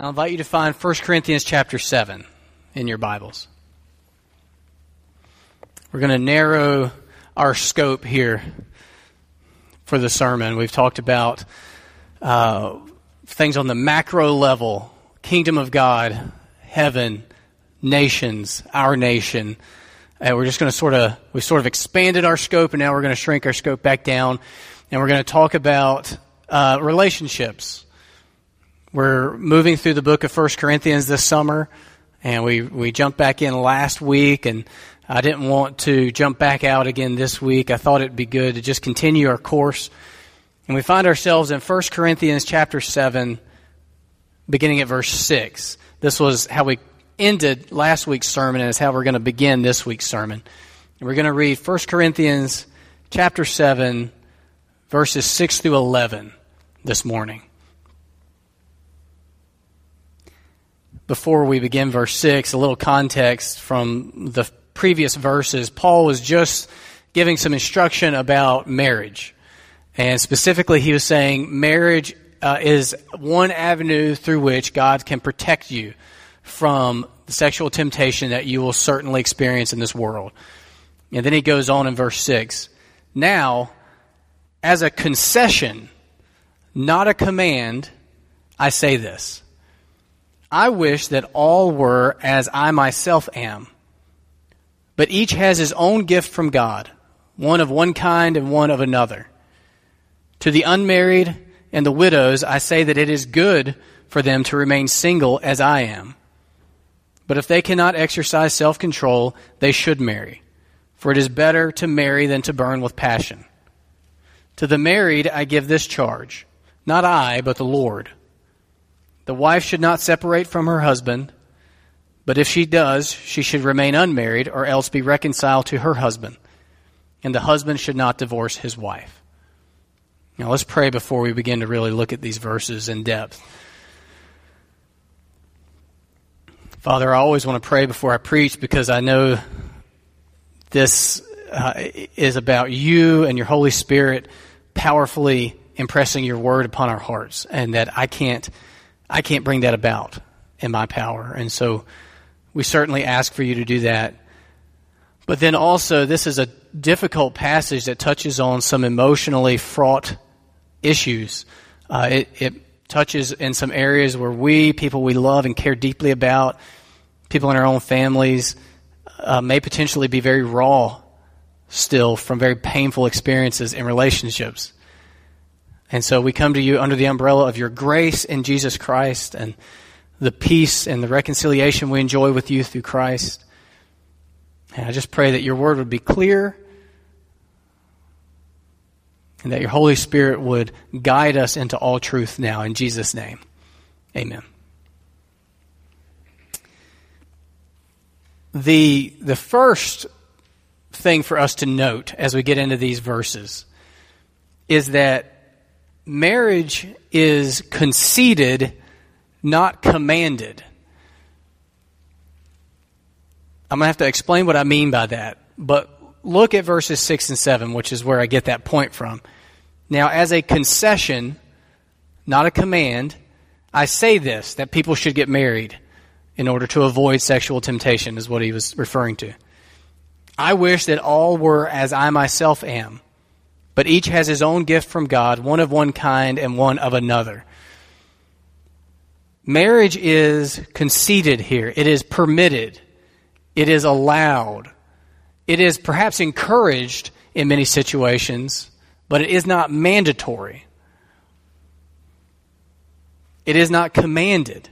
I'll invite you to find 1 Corinthians chapter 7 in your Bibles. We're going to narrow our scope here for the sermon. We've talked about uh, things on the macro level kingdom of God, heaven, nations, our nation. And we're just going to sort of, we've sort of expanded our scope and now we're going to shrink our scope back down. And we're going to talk about uh, relationships we're moving through the book of First Corinthians this summer, and we, we jumped back in last week, and I didn't want to jump back out again this week. I thought it'd be good to just continue our course. And we find ourselves in First Corinthians chapter 7, beginning at verse 6. This was how we ended last week's sermon, and it's how we're going to begin this week's sermon. And we're going to read First Corinthians chapter 7, verses 6 through 11 this morning. Before we begin verse 6, a little context from the previous verses. Paul was just giving some instruction about marriage. And specifically, he was saying marriage uh, is one avenue through which God can protect you from the sexual temptation that you will certainly experience in this world. And then he goes on in verse 6. Now, as a concession, not a command, I say this I wish that all were as I myself am. But each has his own gift from God, one of one kind and one of another. To the unmarried and the widows, I say that it is good for them to remain single as I am. But if they cannot exercise self control, they should marry. For it is better to marry than to burn with passion. To the married, I give this charge not I, but the Lord. The wife should not separate from her husband, but if she does, she should remain unmarried or else be reconciled to her husband. And the husband should not divorce his wife. Now let's pray before we begin to really look at these verses in depth. Father, I always want to pray before I preach because I know this uh, is about you and your Holy Spirit powerfully impressing your word upon our hearts, and that I can't I can't bring that about in my power. And so we certainly ask for you to do that. But then also, this is a difficult passage that touches on some emotionally fraught issues. Uh, it, it touches in some areas where we, people we love and care deeply about, people in our own families, uh, may potentially be very raw still from very painful experiences in relationships. And so we come to you under the umbrella of your grace in Jesus Christ and the peace and the reconciliation we enjoy with you through Christ. And I just pray that your word would be clear and that your Holy Spirit would guide us into all truth now in Jesus' name. Amen. The, the first thing for us to note as we get into these verses is that marriage is conceded, not commanded. I'm going to have to explain what I mean by that. But look at verses 6 and 7, which is where I get that point from. Now, as a concession, not a command, I say this that people should get married in order to avoid sexual temptation, is what he was referring to. I wish that all were as I myself am but each has his own gift from God, one of one kind and one of another. Marriage is conceded here. It is permitted. It is allowed. It is perhaps encouraged in many situations, but it is not mandatory. It is not commanded.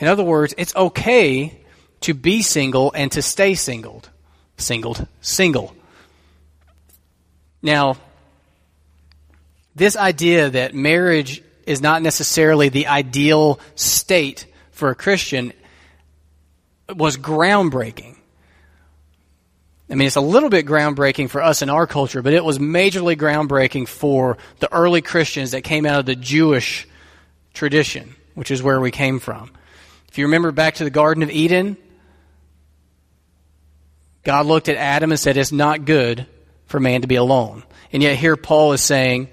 In other words, it's okay to be single and to stay singled. Singled. Single. Now, this idea that marriage is not necessarily the ideal state for a Christian was groundbreaking. I mean, it's a little bit groundbreaking for us in our culture, but it was majorly groundbreaking for the early Christians that came out of the Jewish tradition, which is where we came from. If you remember back to the Garden of Eden, God looked at Adam and said, It's not good for man to be alone. And yet here Paul is saying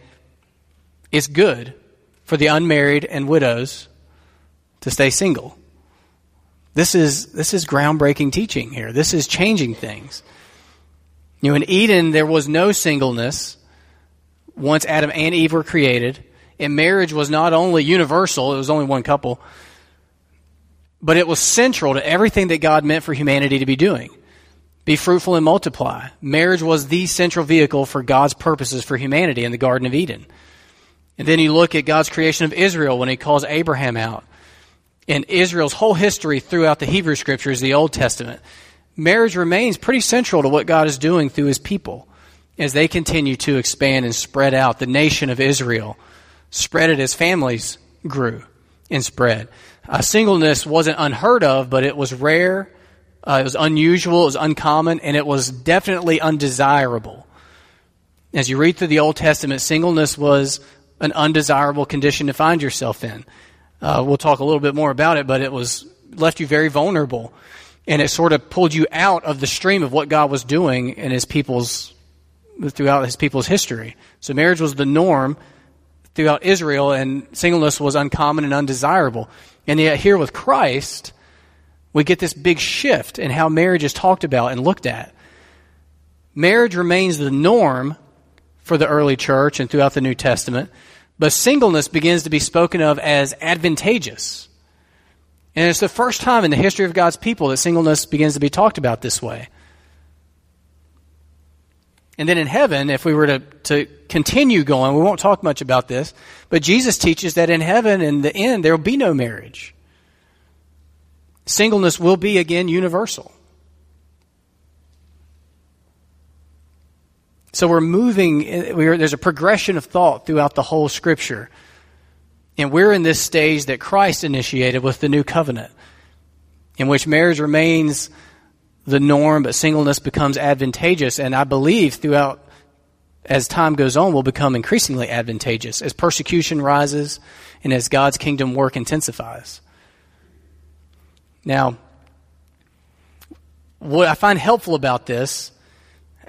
it's good for the unmarried and widows to stay single. This is, this is groundbreaking teaching here. This is changing things. You know, in Eden, there was no singleness once Adam and Eve were created. And marriage was not only universal, it was only one couple, but it was central to everything that God meant for humanity to be doing. Be fruitful and multiply. Marriage was the central vehicle for God's purposes for humanity in the Garden of Eden. And then you look at God's creation of Israel when he calls Abraham out. In Israel's whole history throughout the Hebrew scriptures, the Old Testament, marriage remains pretty central to what God is doing through his people as they continue to expand and spread out. The nation of Israel spread it as families grew and spread. Uh, singleness wasn't unheard of, but it was rare, uh, it was unusual, it was uncommon, and it was definitely undesirable. As you read through the Old Testament, singleness was an undesirable condition to find yourself in. Uh, we'll talk a little bit more about it, but it was left you very vulnerable, and it sort of pulled you out of the stream of what God was doing in His people's throughout His people's history. So marriage was the norm throughout Israel, and singleness was uncommon and undesirable. And yet, here with Christ, we get this big shift in how marriage is talked about and looked at. Marriage remains the norm for the early church and throughout the New Testament, but singleness begins to be spoken of as advantageous. And it's the first time in the history of God's people that singleness begins to be talked about this way. And then in heaven, if we were to, to continue going, we won't talk much about this, but Jesus teaches that in heaven, in the end, there will be no marriage. Singleness will be again universal. So we're moving, we're, there's a progression of thought throughout the whole scripture. And we're in this stage that Christ initiated with the new covenant, in which marriage remains the norm, but singleness becomes advantageous. And I believe throughout, as time goes on, will become increasingly advantageous as persecution rises and as God's kingdom work intensifies. Now, what I find helpful about this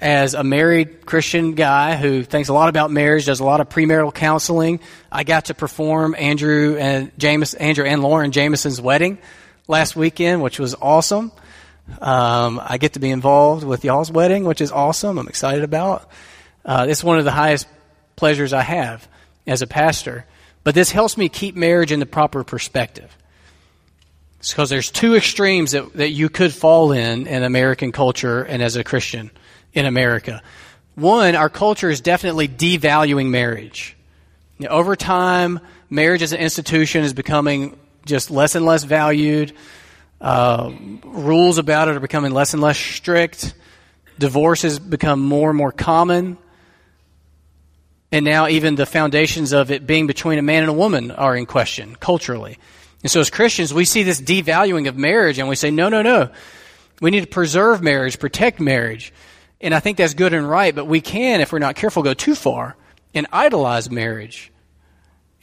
as a married Christian guy who thinks a lot about marriage, does a lot of premarital counseling. I got to perform Andrew and James, Andrew and Lauren Jameson's wedding last weekend, which was awesome. Um, I get to be involved with y'all's wedding, which is awesome. I'm excited about. Uh, it's one of the highest pleasures I have as a pastor. But this helps me keep marriage in the proper perspective. It's because there's two extremes that, that you could fall in in American culture and as a Christian in America. One, our culture is definitely devaluing marriage. You know, over time, marriage as an institution is becoming just less and less valued. Uh, rules about it are becoming less and less strict. Divorce has become more and more common. And now, even the foundations of it being between a man and a woman are in question culturally. And so, as Christians, we see this devaluing of marriage and we say, no, no, no. We need to preserve marriage, protect marriage. And I think that's good and right, but we can, if we're not careful, go too far and idolize marriage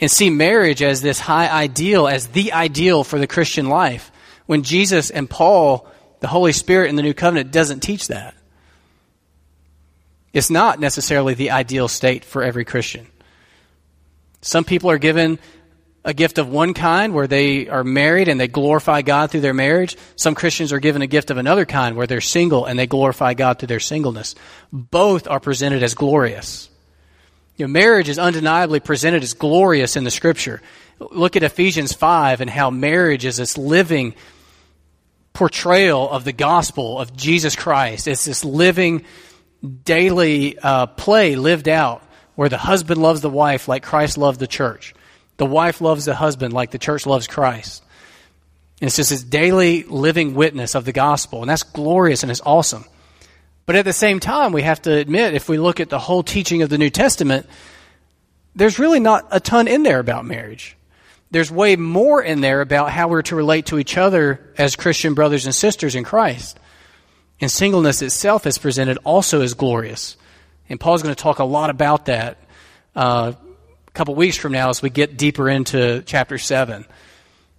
and see marriage as this high ideal, as the ideal for the Christian life when Jesus and Paul, the Holy Spirit in the New Covenant, doesn't teach that. It's not necessarily the ideal state for every Christian. Some people are given a gift of one kind where they are married and they glorify God through their marriage. Some Christians are given a gift of another kind where they're single and they glorify God through their singleness. Both are presented as glorious. You know, marriage is undeniably presented as glorious in the scripture. Look at Ephesians 5 and how marriage is this living, portrayal of the gospel of Jesus Christ. It's this living, daily uh, play lived out where the husband loves the wife like Christ loved the church. The wife loves the husband like the church loves Christ. And it's just this daily living witness of the gospel. And that's glorious and it's awesome. But at the same time, we have to admit, if we look at the whole teaching of the New Testament, there's really not a ton in there about marriage there's way more in there about how we're to relate to each other as Christian brothers and sisters in Christ. And singleness itself is presented also as glorious. And Paul's going to talk a lot about that uh, couple weeks from now as we get deeper into chapter 7.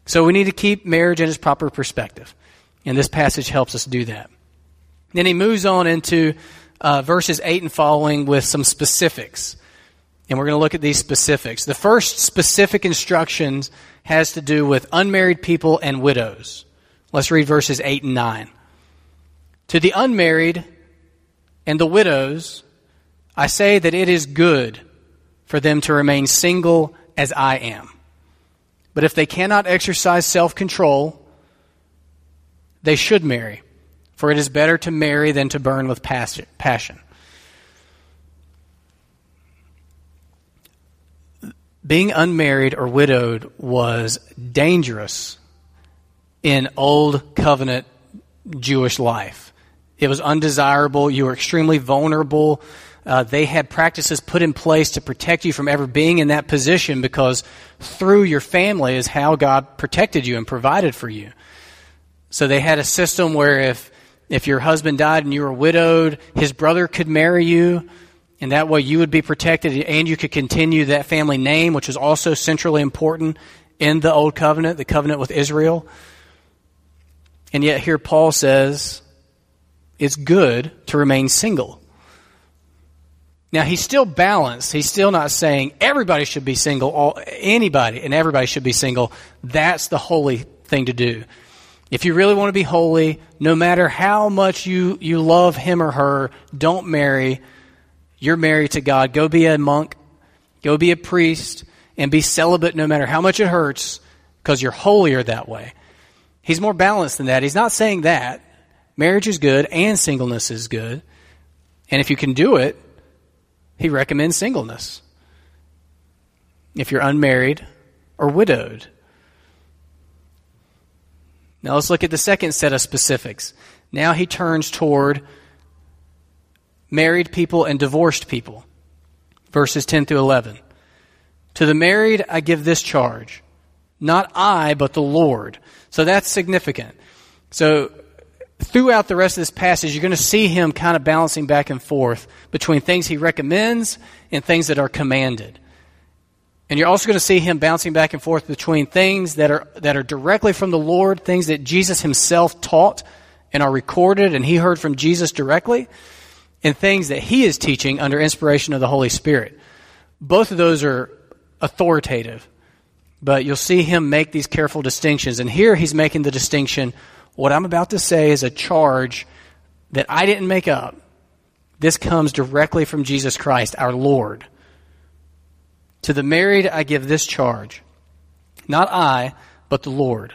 So we need to keep marriage in its proper perspective. And this passage helps us do that. Then he moves on into uh, verses 8 and following with some specifics. And we're going to look at these specifics. The first specific instructions has to do with unmarried people and widows. Let's read verses 8 and 9. To the unmarried and the widows, I say that it is good for them to remain single as I am. But if they cannot exercise self control, they should marry, for it is better to marry than to burn with passion. Being unmarried or widowed was dangerous in old covenant Jewish life. It was undesirable. You were extremely vulnerable. Uh, they had practices put in place to protect you from ever being in that position because through your family is how God protected you and provided for you. So they had a system where if if your husband died and you were widowed, his brother could marry you, and that way you would be protected and you could continue that family name, which was also centrally important in the Old Covenant, the covenant with Israel. And yet here Paul says it's good to remain single. Now he's still balanced. He's still not saying everybody should be single, all, anybody and everybody should be single. That's the holy thing to do. If you really want to be holy, no matter how much you, you love him or her, don't marry. You're married to God. Go be a monk. Go be a priest and be celibate no matter how much it hurts because you're holier that way. He's more balanced than that. He's not saying that. Marriage is good and singleness is good. And if you can do it, he recommends singleness. If you're unmarried or widowed. Now let's look at the second set of specifics. Now he turns toward married people and divorced people. Verses 10 through 11. To the married, I give this charge. Not I, but the Lord. So that's significant. So throughout the rest of this passage, you're going to see him kind of balancing back and forth between things he recommends and things that are commanded. And you're also going to see him bouncing back and forth between things that are, that are directly from the Lord, things that Jesus himself taught and are recorded and he heard from Jesus directly, and things that he is teaching under inspiration of the Holy Spirit. Both of those are authoritative, but you'll see him make these careful distinctions. And here he's making the distinction what I'm about to say is a charge that I didn't make up. This comes directly from Jesus Christ, our Lord. To the married, I give this charge. Not I, but the Lord.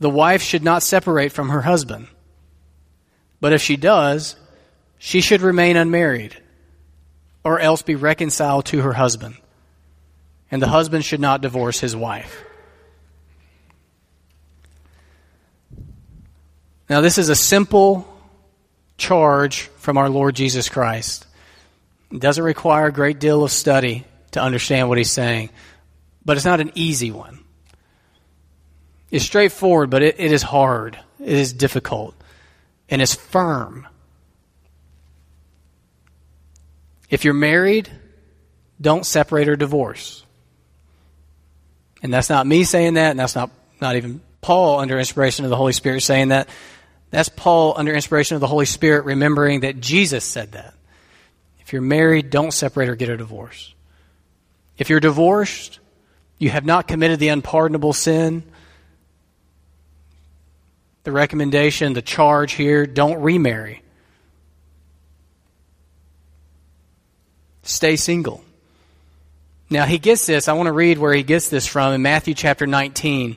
The wife should not separate from her husband. But if she does, she should remain unmarried, or else be reconciled to her husband. And the husband should not divorce his wife. Now, this is a simple charge from our Lord Jesus Christ. It doesn't require a great deal of study to understand what he's saying, but it's not an easy one. It's straightforward, but it, it is hard. It is difficult. And it's firm. If you're married, don't separate or divorce. And that's not me saying that, and that's not, not even Paul, under inspiration of the Holy Spirit, saying that. That's Paul under inspiration of the Holy Spirit remembering that Jesus said that. If you're married, don't separate or get a divorce. If you're divorced, you have not committed the unpardonable sin. The recommendation, the charge here, don't remarry. Stay single. Now, he gets this. I want to read where he gets this from in Matthew chapter 19.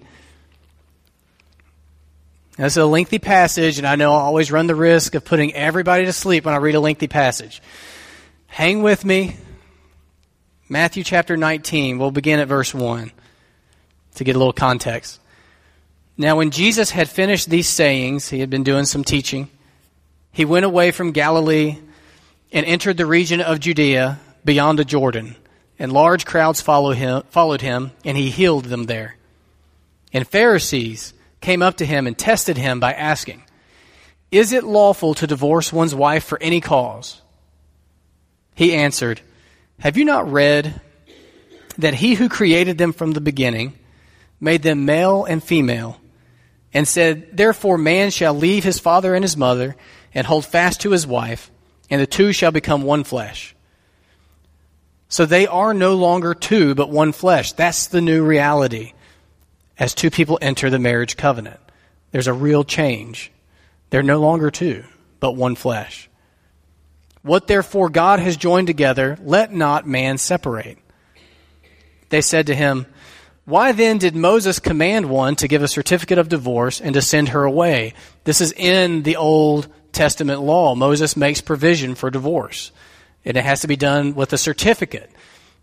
This is a lengthy passage, and I know I always run the risk of putting everybody to sleep when I read a lengthy passage. Hang with me. Matthew chapter 19. We'll begin at verse 1 to get a little context. Now, when Jesus had finished these sayings, he had been doing some teaching, he went away from Galilee and entered the region of Judea beyond the Jordan, and large crowds followed him, followed him and he healed them there. And Pharisees, came up to him and tested him by asking, Is it lawful to divorce one's wife for any cause? He answered, Have you not read that he who created them from the beginning made them male and female, and said, Therefore man shall leave his father and his mother and hold fast to his wife, and the two shall become one flesh? So they are no longer two, but one flesh. That's the new reality as two people enter the marriage covenant. There's a real change. They're no longer two, but one flesh. What therefore God has joined together, let not man separate. They said to him, Why then did Moses command one to give a certificate of divorce and to send her away? This is in the Old Testament law. Moses makes provision for divorce, and it has to be done with a certificate.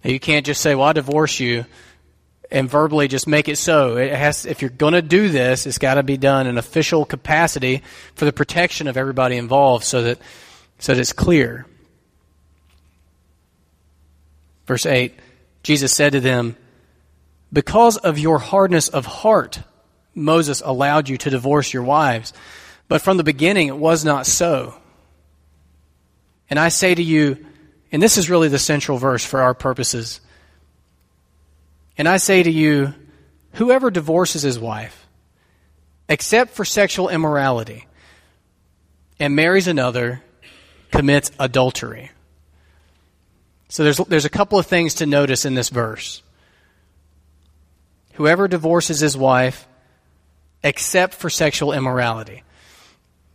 You can't just say, Well, I divorce you and verbally just make it so. It has, if you're going to do this, it's got to be done in official capacity for the protection of everybody involved so that so that it's clear. Verse 8 Jesus said to them, Because of your hardness of heart, Moses allowed you to divorce your wives. But from the beginning, it was not so. And I say to you, and this is really the central verse for our purposes. And I say to you, whoever divorces his wife, except for sexual immorality, and marries another, commits adultery. So there's, there's a couple of things to notice in this verse. Whoever divorces his wife, except for sexual immorality.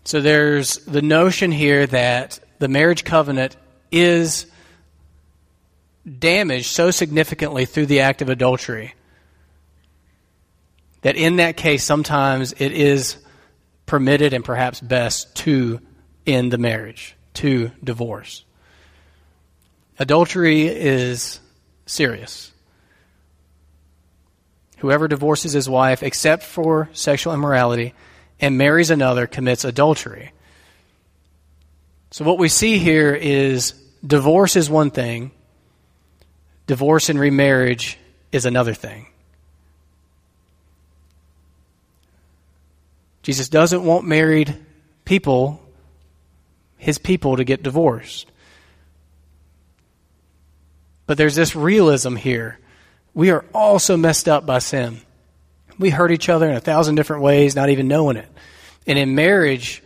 So there's the notion here that the marriage covenant is damaged so significantly through the act of adultery that in that case, sometimes it is permitted and perhaps best to end the marriage to divorce. Adultery is serious. Whoever divorces his wife except for sexual immorality and marries another commits adultery. So, what we see here is divorce is one thing, divorce and remarriage is another thing. Jesus doesn't want married people his people to get divorced. But there's this realism here. We are all so messed up by sin. We hurt each other in a thousand different ways, not even knowing it. And in marriage,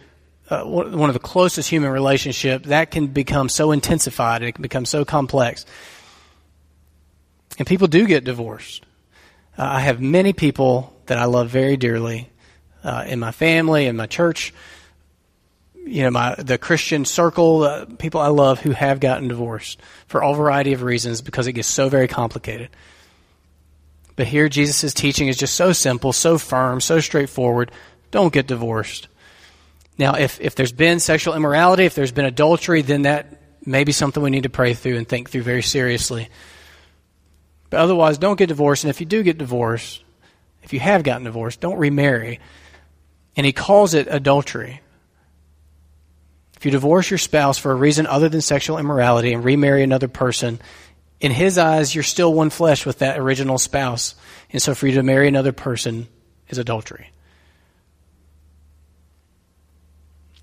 uh, one of the closest human relationships, that can become so intensified, it can become so complex. And people do get divorced. Uh, I have many people that I love very dearly uh, in my family, in my church, you know, my the Christian circle, uh, people I love who have gotten divorced for all variety of reasons because it gets so very complicated. But here, Jesus' teaching is just so simple, so firm, so straightforward. Don't get divorced. Now, if, if there's been sexual immorality, if there's been adultery, then that may be something we need to pray through and think through very seriously. But otherwise, don't get divorced. And if you do get divorced, if you have gotten divorced, don't remarry. And he calls it adultery. If you divorce your spouse for a reason other than sexual immorality and remarry another person, in his eyes, you're still one flesh with that original spouse. And so for you to marry another person is adultery.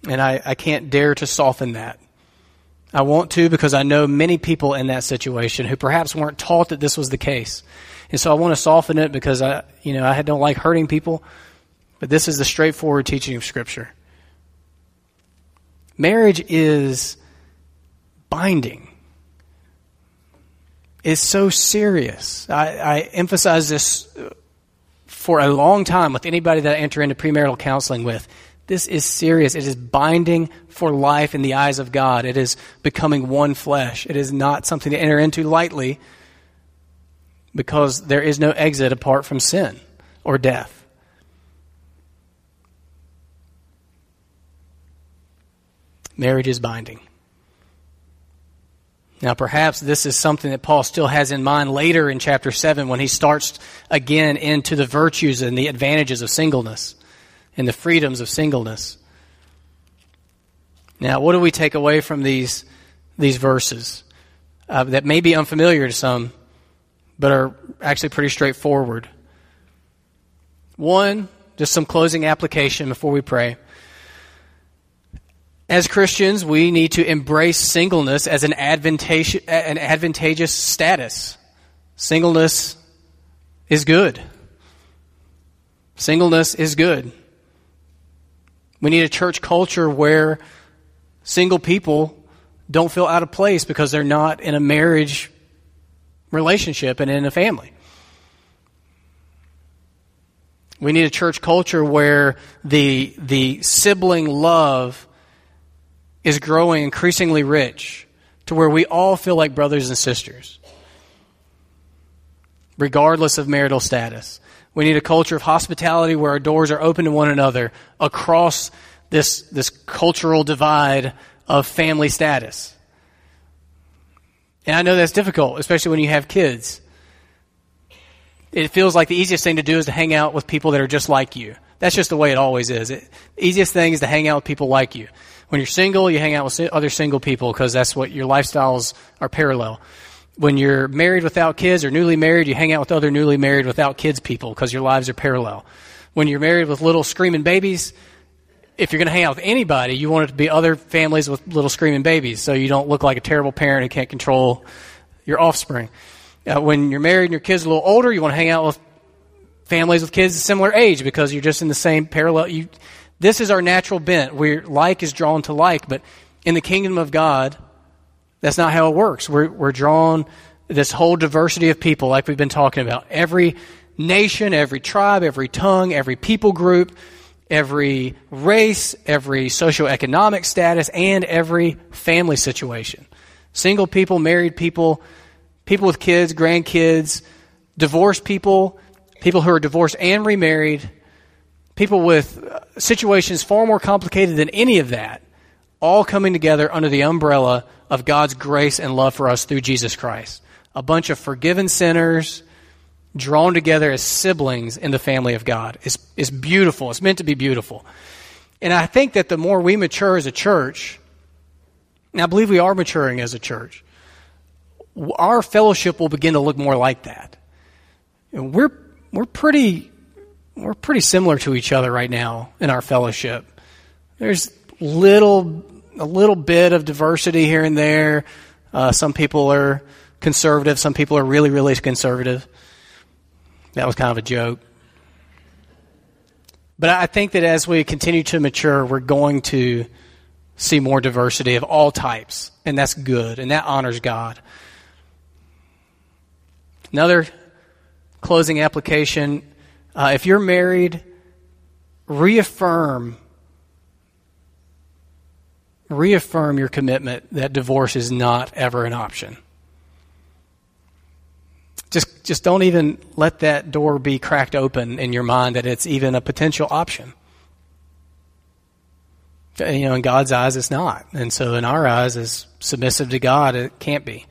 And I, I can't dare to soften that. I want to because I know many people in that situation who perhaps weren't taught that this was the case. And so I want to soften it because I, you know, I don't like hurting people. But this is the straightforward teaching of Scripture. Marriage is binding. It's so serious. I, I emphasize this for a long time with anybody that I enter into premarital counseling with. This is serious. It is binding for life in the eyes of God. It is becoming one flesh. It is not something to enter into lightly because there is no exit apart from sin or death. marriage is binding. Now, perhaps this is something that Paul still has in mind later in chapter 7 when he starts again into the virtues and the advantages of singleness and the freedoms of singleness. Now, what do we take away from these, these verses uh, that may be unfamiliar to some, but are actually pretty straightforward? One, just some closing application before we pray. As Christians, we need to embrace singleness as an advantageous, an advantageous status. Singleness is good. Singleness is good. We need a church culture where single people don't feel out of place because they're not in a marriage relationship and in a family. We need a church culture where the, the sibling love is growing increasingly rich to where we all feel like brothers and sisters, regardless of marital status. We need a culture of hospitality where our doors are open to one another across this, this cultural divide of family status. And I know that's difficult, especially when you have kids. It feels like the easiest thing to do is to hang out with people that are just like you. That's just the way it always is. It, the easiest thing is to hang out with people like you. When you're single, you hang out with other single people because that's what your lifestyles are parallel. When you're married without kids or newly married, you hang out with other newly married without kids people because your lives are parallel. When you're married with little screaming babies, if you're going to hang out with anybody, you want it to be other families with little screaming babies so you don't look like a terrible parent who can't control your offspring. Uh, when you're married and your kids are a little older, you want to hang out with families with kids of similar age because you're just in the same parallel. You, this is our natural bent. Where like is drawn to like, but in the kingdom of God, that's not how it works. We're, we're drawn this whole diversity of people, like we've been talking about. Every nation, every tribe, every tongue, every people group, every race, every socioeconomic status, and every family situation. Single people, married people, people with kids, grandkids, divorced people, people who are divorced and remarried, people with uh, situations far more complicated than any of that, all coming together under the umbrella of God's grace and love for us through Jesus Christ. A bunch of forgiven sinners drawn together as siblings in the family of God. It's, it's beautiful. It's meant to be beautiful. And I think that the more we mature as a church, and I believe we are maturing as a church, our fellowship will begin to look more like that. We're, we're pretty we're pretty similar to each other right now in our fellowship. There's little a little bit of diversity here and there. Uh, some people are conservative. Some people are really, really conservative. That was kind of a joke. But I think that as we continue to mature, we're going to see more diversity of all types, and that's good, and that honors God. Another closing application uh, if you're married, reaffirm reaffirm your commitment that divorce is not ever an option. Just just don't even let that door be cracked open in your mind that it's even a potential option. You know, in God's eyes, it's not, and so in our eyes, as submissive to God, it can't be.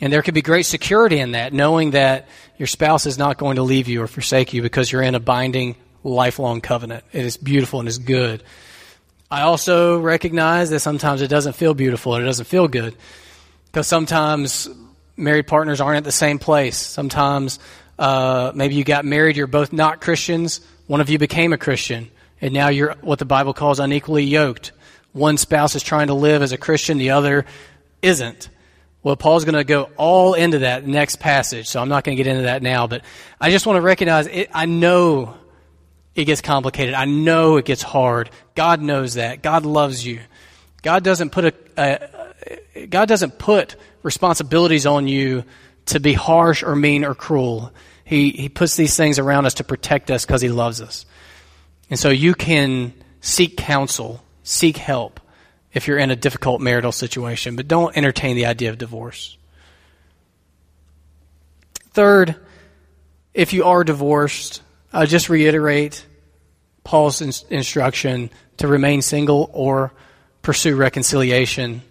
And there could be great security in that, knowing that your spouse is not going to leave you or forsake you because you're in a binding, lifelong covenant. It is beautiful and is good. I also recognize that sometimes it doesn't feel beautiful it doesn't feel good because sometimes married partners aren't at the same place. Sometimes uh, maybe you got married, you're both not Christians, one of you became a Christian, and now you're what the Bible calls unequally yoked. One spouse is trying to live as a Christian, the other isn't. Well, Paul's going to go all into that next passage, so I'm not going to get into that now, but I just want to recognize it. I know it gets complicated. I know it gets hard. God knows that. God loves you. God doesn't put a, a God doesn't put responsibilities on you to be harsh or mean or cruel. He, he puts these things around us to protect us because he loves us. And so you can seek counsel, seek help if you're in a difficult marital situation, but don't entertain the idea of divorce. Third, if you are divorced, I'll just reiterate Paul's in- instruction to remain single or pursue reconciliation.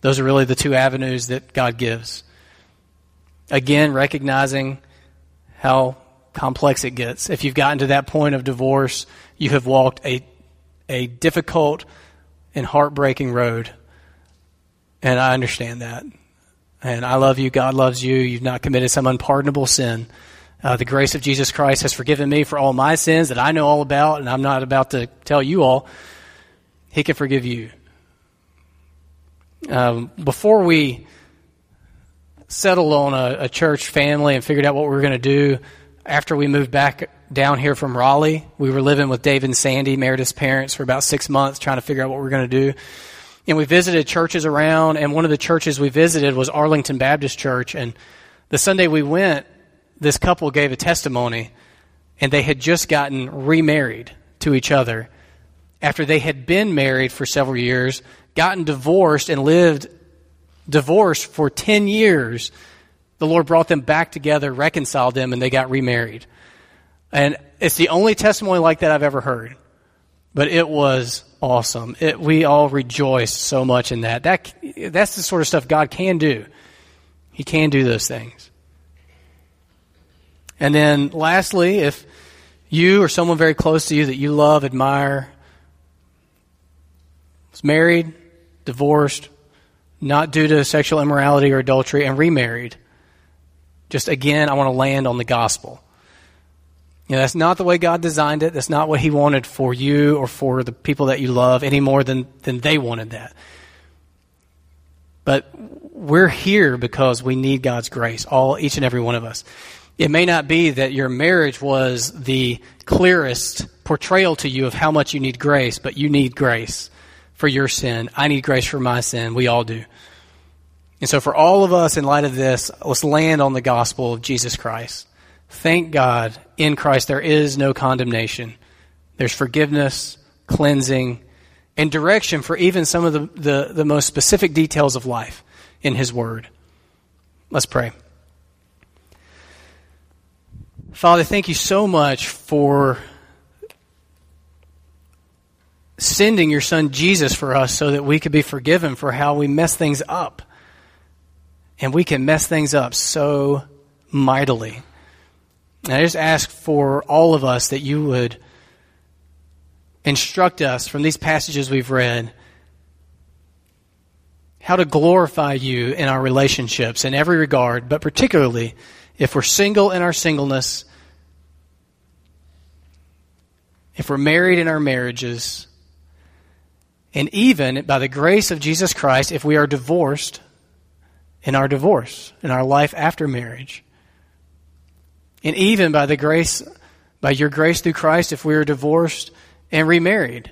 Those are really the two avenues that God gives. Again, recognizing how complex it gets. If you've gotten to that point of divorce, you have walked a, a difficult and heartbreaking road. And I understand that. And I love you. God loves you. You've not committed some unpardonable sin. Uh, the grace of Jesus Christ has forgiven me for all my sins that I know all about, and I'm not about to tell you all. He can forgive you. Um, before we settled on a, a, church family and figured out what we were going to do, after we moved back down here from Raleigh. We were living with Dave and Sandy, Meredith's parents, for about six months, trying to figure out what we are going to do. And we visited churches around, and one of the churches we visited was Arlington Baptist Church. And the Sunday we went, this couple gave a testimony, and they had just gotten remarried to each other after they had been married for several years, gotten divorced, and lived divorced for 10 years. The Lord brought them back together, reconciled them, and they got remarried. And it's the only testimony like that I've ever heard. But it was awesome. It, we all rejoiced so much in that. that. That's the sort of stuff God can do. He can do those things. And then lastly, if you or someone very close to you that you love, admire, is married, divorced, not due to sexual immorality or adultery, and remarried, just again, I want to land on the gospel. You know, that's not the way God designed it. That's not what He wanted for you or for the people that you love any more than, than they wanted that. But we're here because we need God's grace, all each and every one of us. It may not be that your marriage was the clearest portrayal to you of how much you need grace, but you need grace for your sin. I need grace for my sin. We all do. And so, for all of us, in light of this, let's land on the gospel of Jesus Christ. Thank God, in Christ there is no condemnation. There's forgiveness, cleansing, and direction for even some of the, the, the most specific details of life in His Word. Let's pray. Father, thank you so much for sending your Son Jesus for us so that we could be forgiven for how we mess things up. And we can mess things up so mightily. And I just ask for all of us that you would instruct us from these passages we've read how to glorify you in our relationships in every regard, but particularly if we're single in our singleness, if we're married in our marriages, and even by the grace of Jesus Christ, if we are divorced in our divorce, in our life after marriage. And even by the grace, by your grace through Christ, if we are divorced and remarried.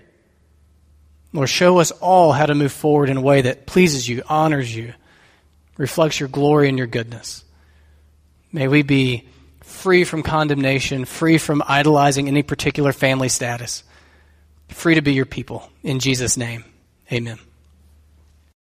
Lord, show us all how to move forward in a way that pleases you, honors you, reflects your glory and your goodness. May we be free from condemnation, free from idolizing any particular family status, free to be your people. In Jesus' name, amen.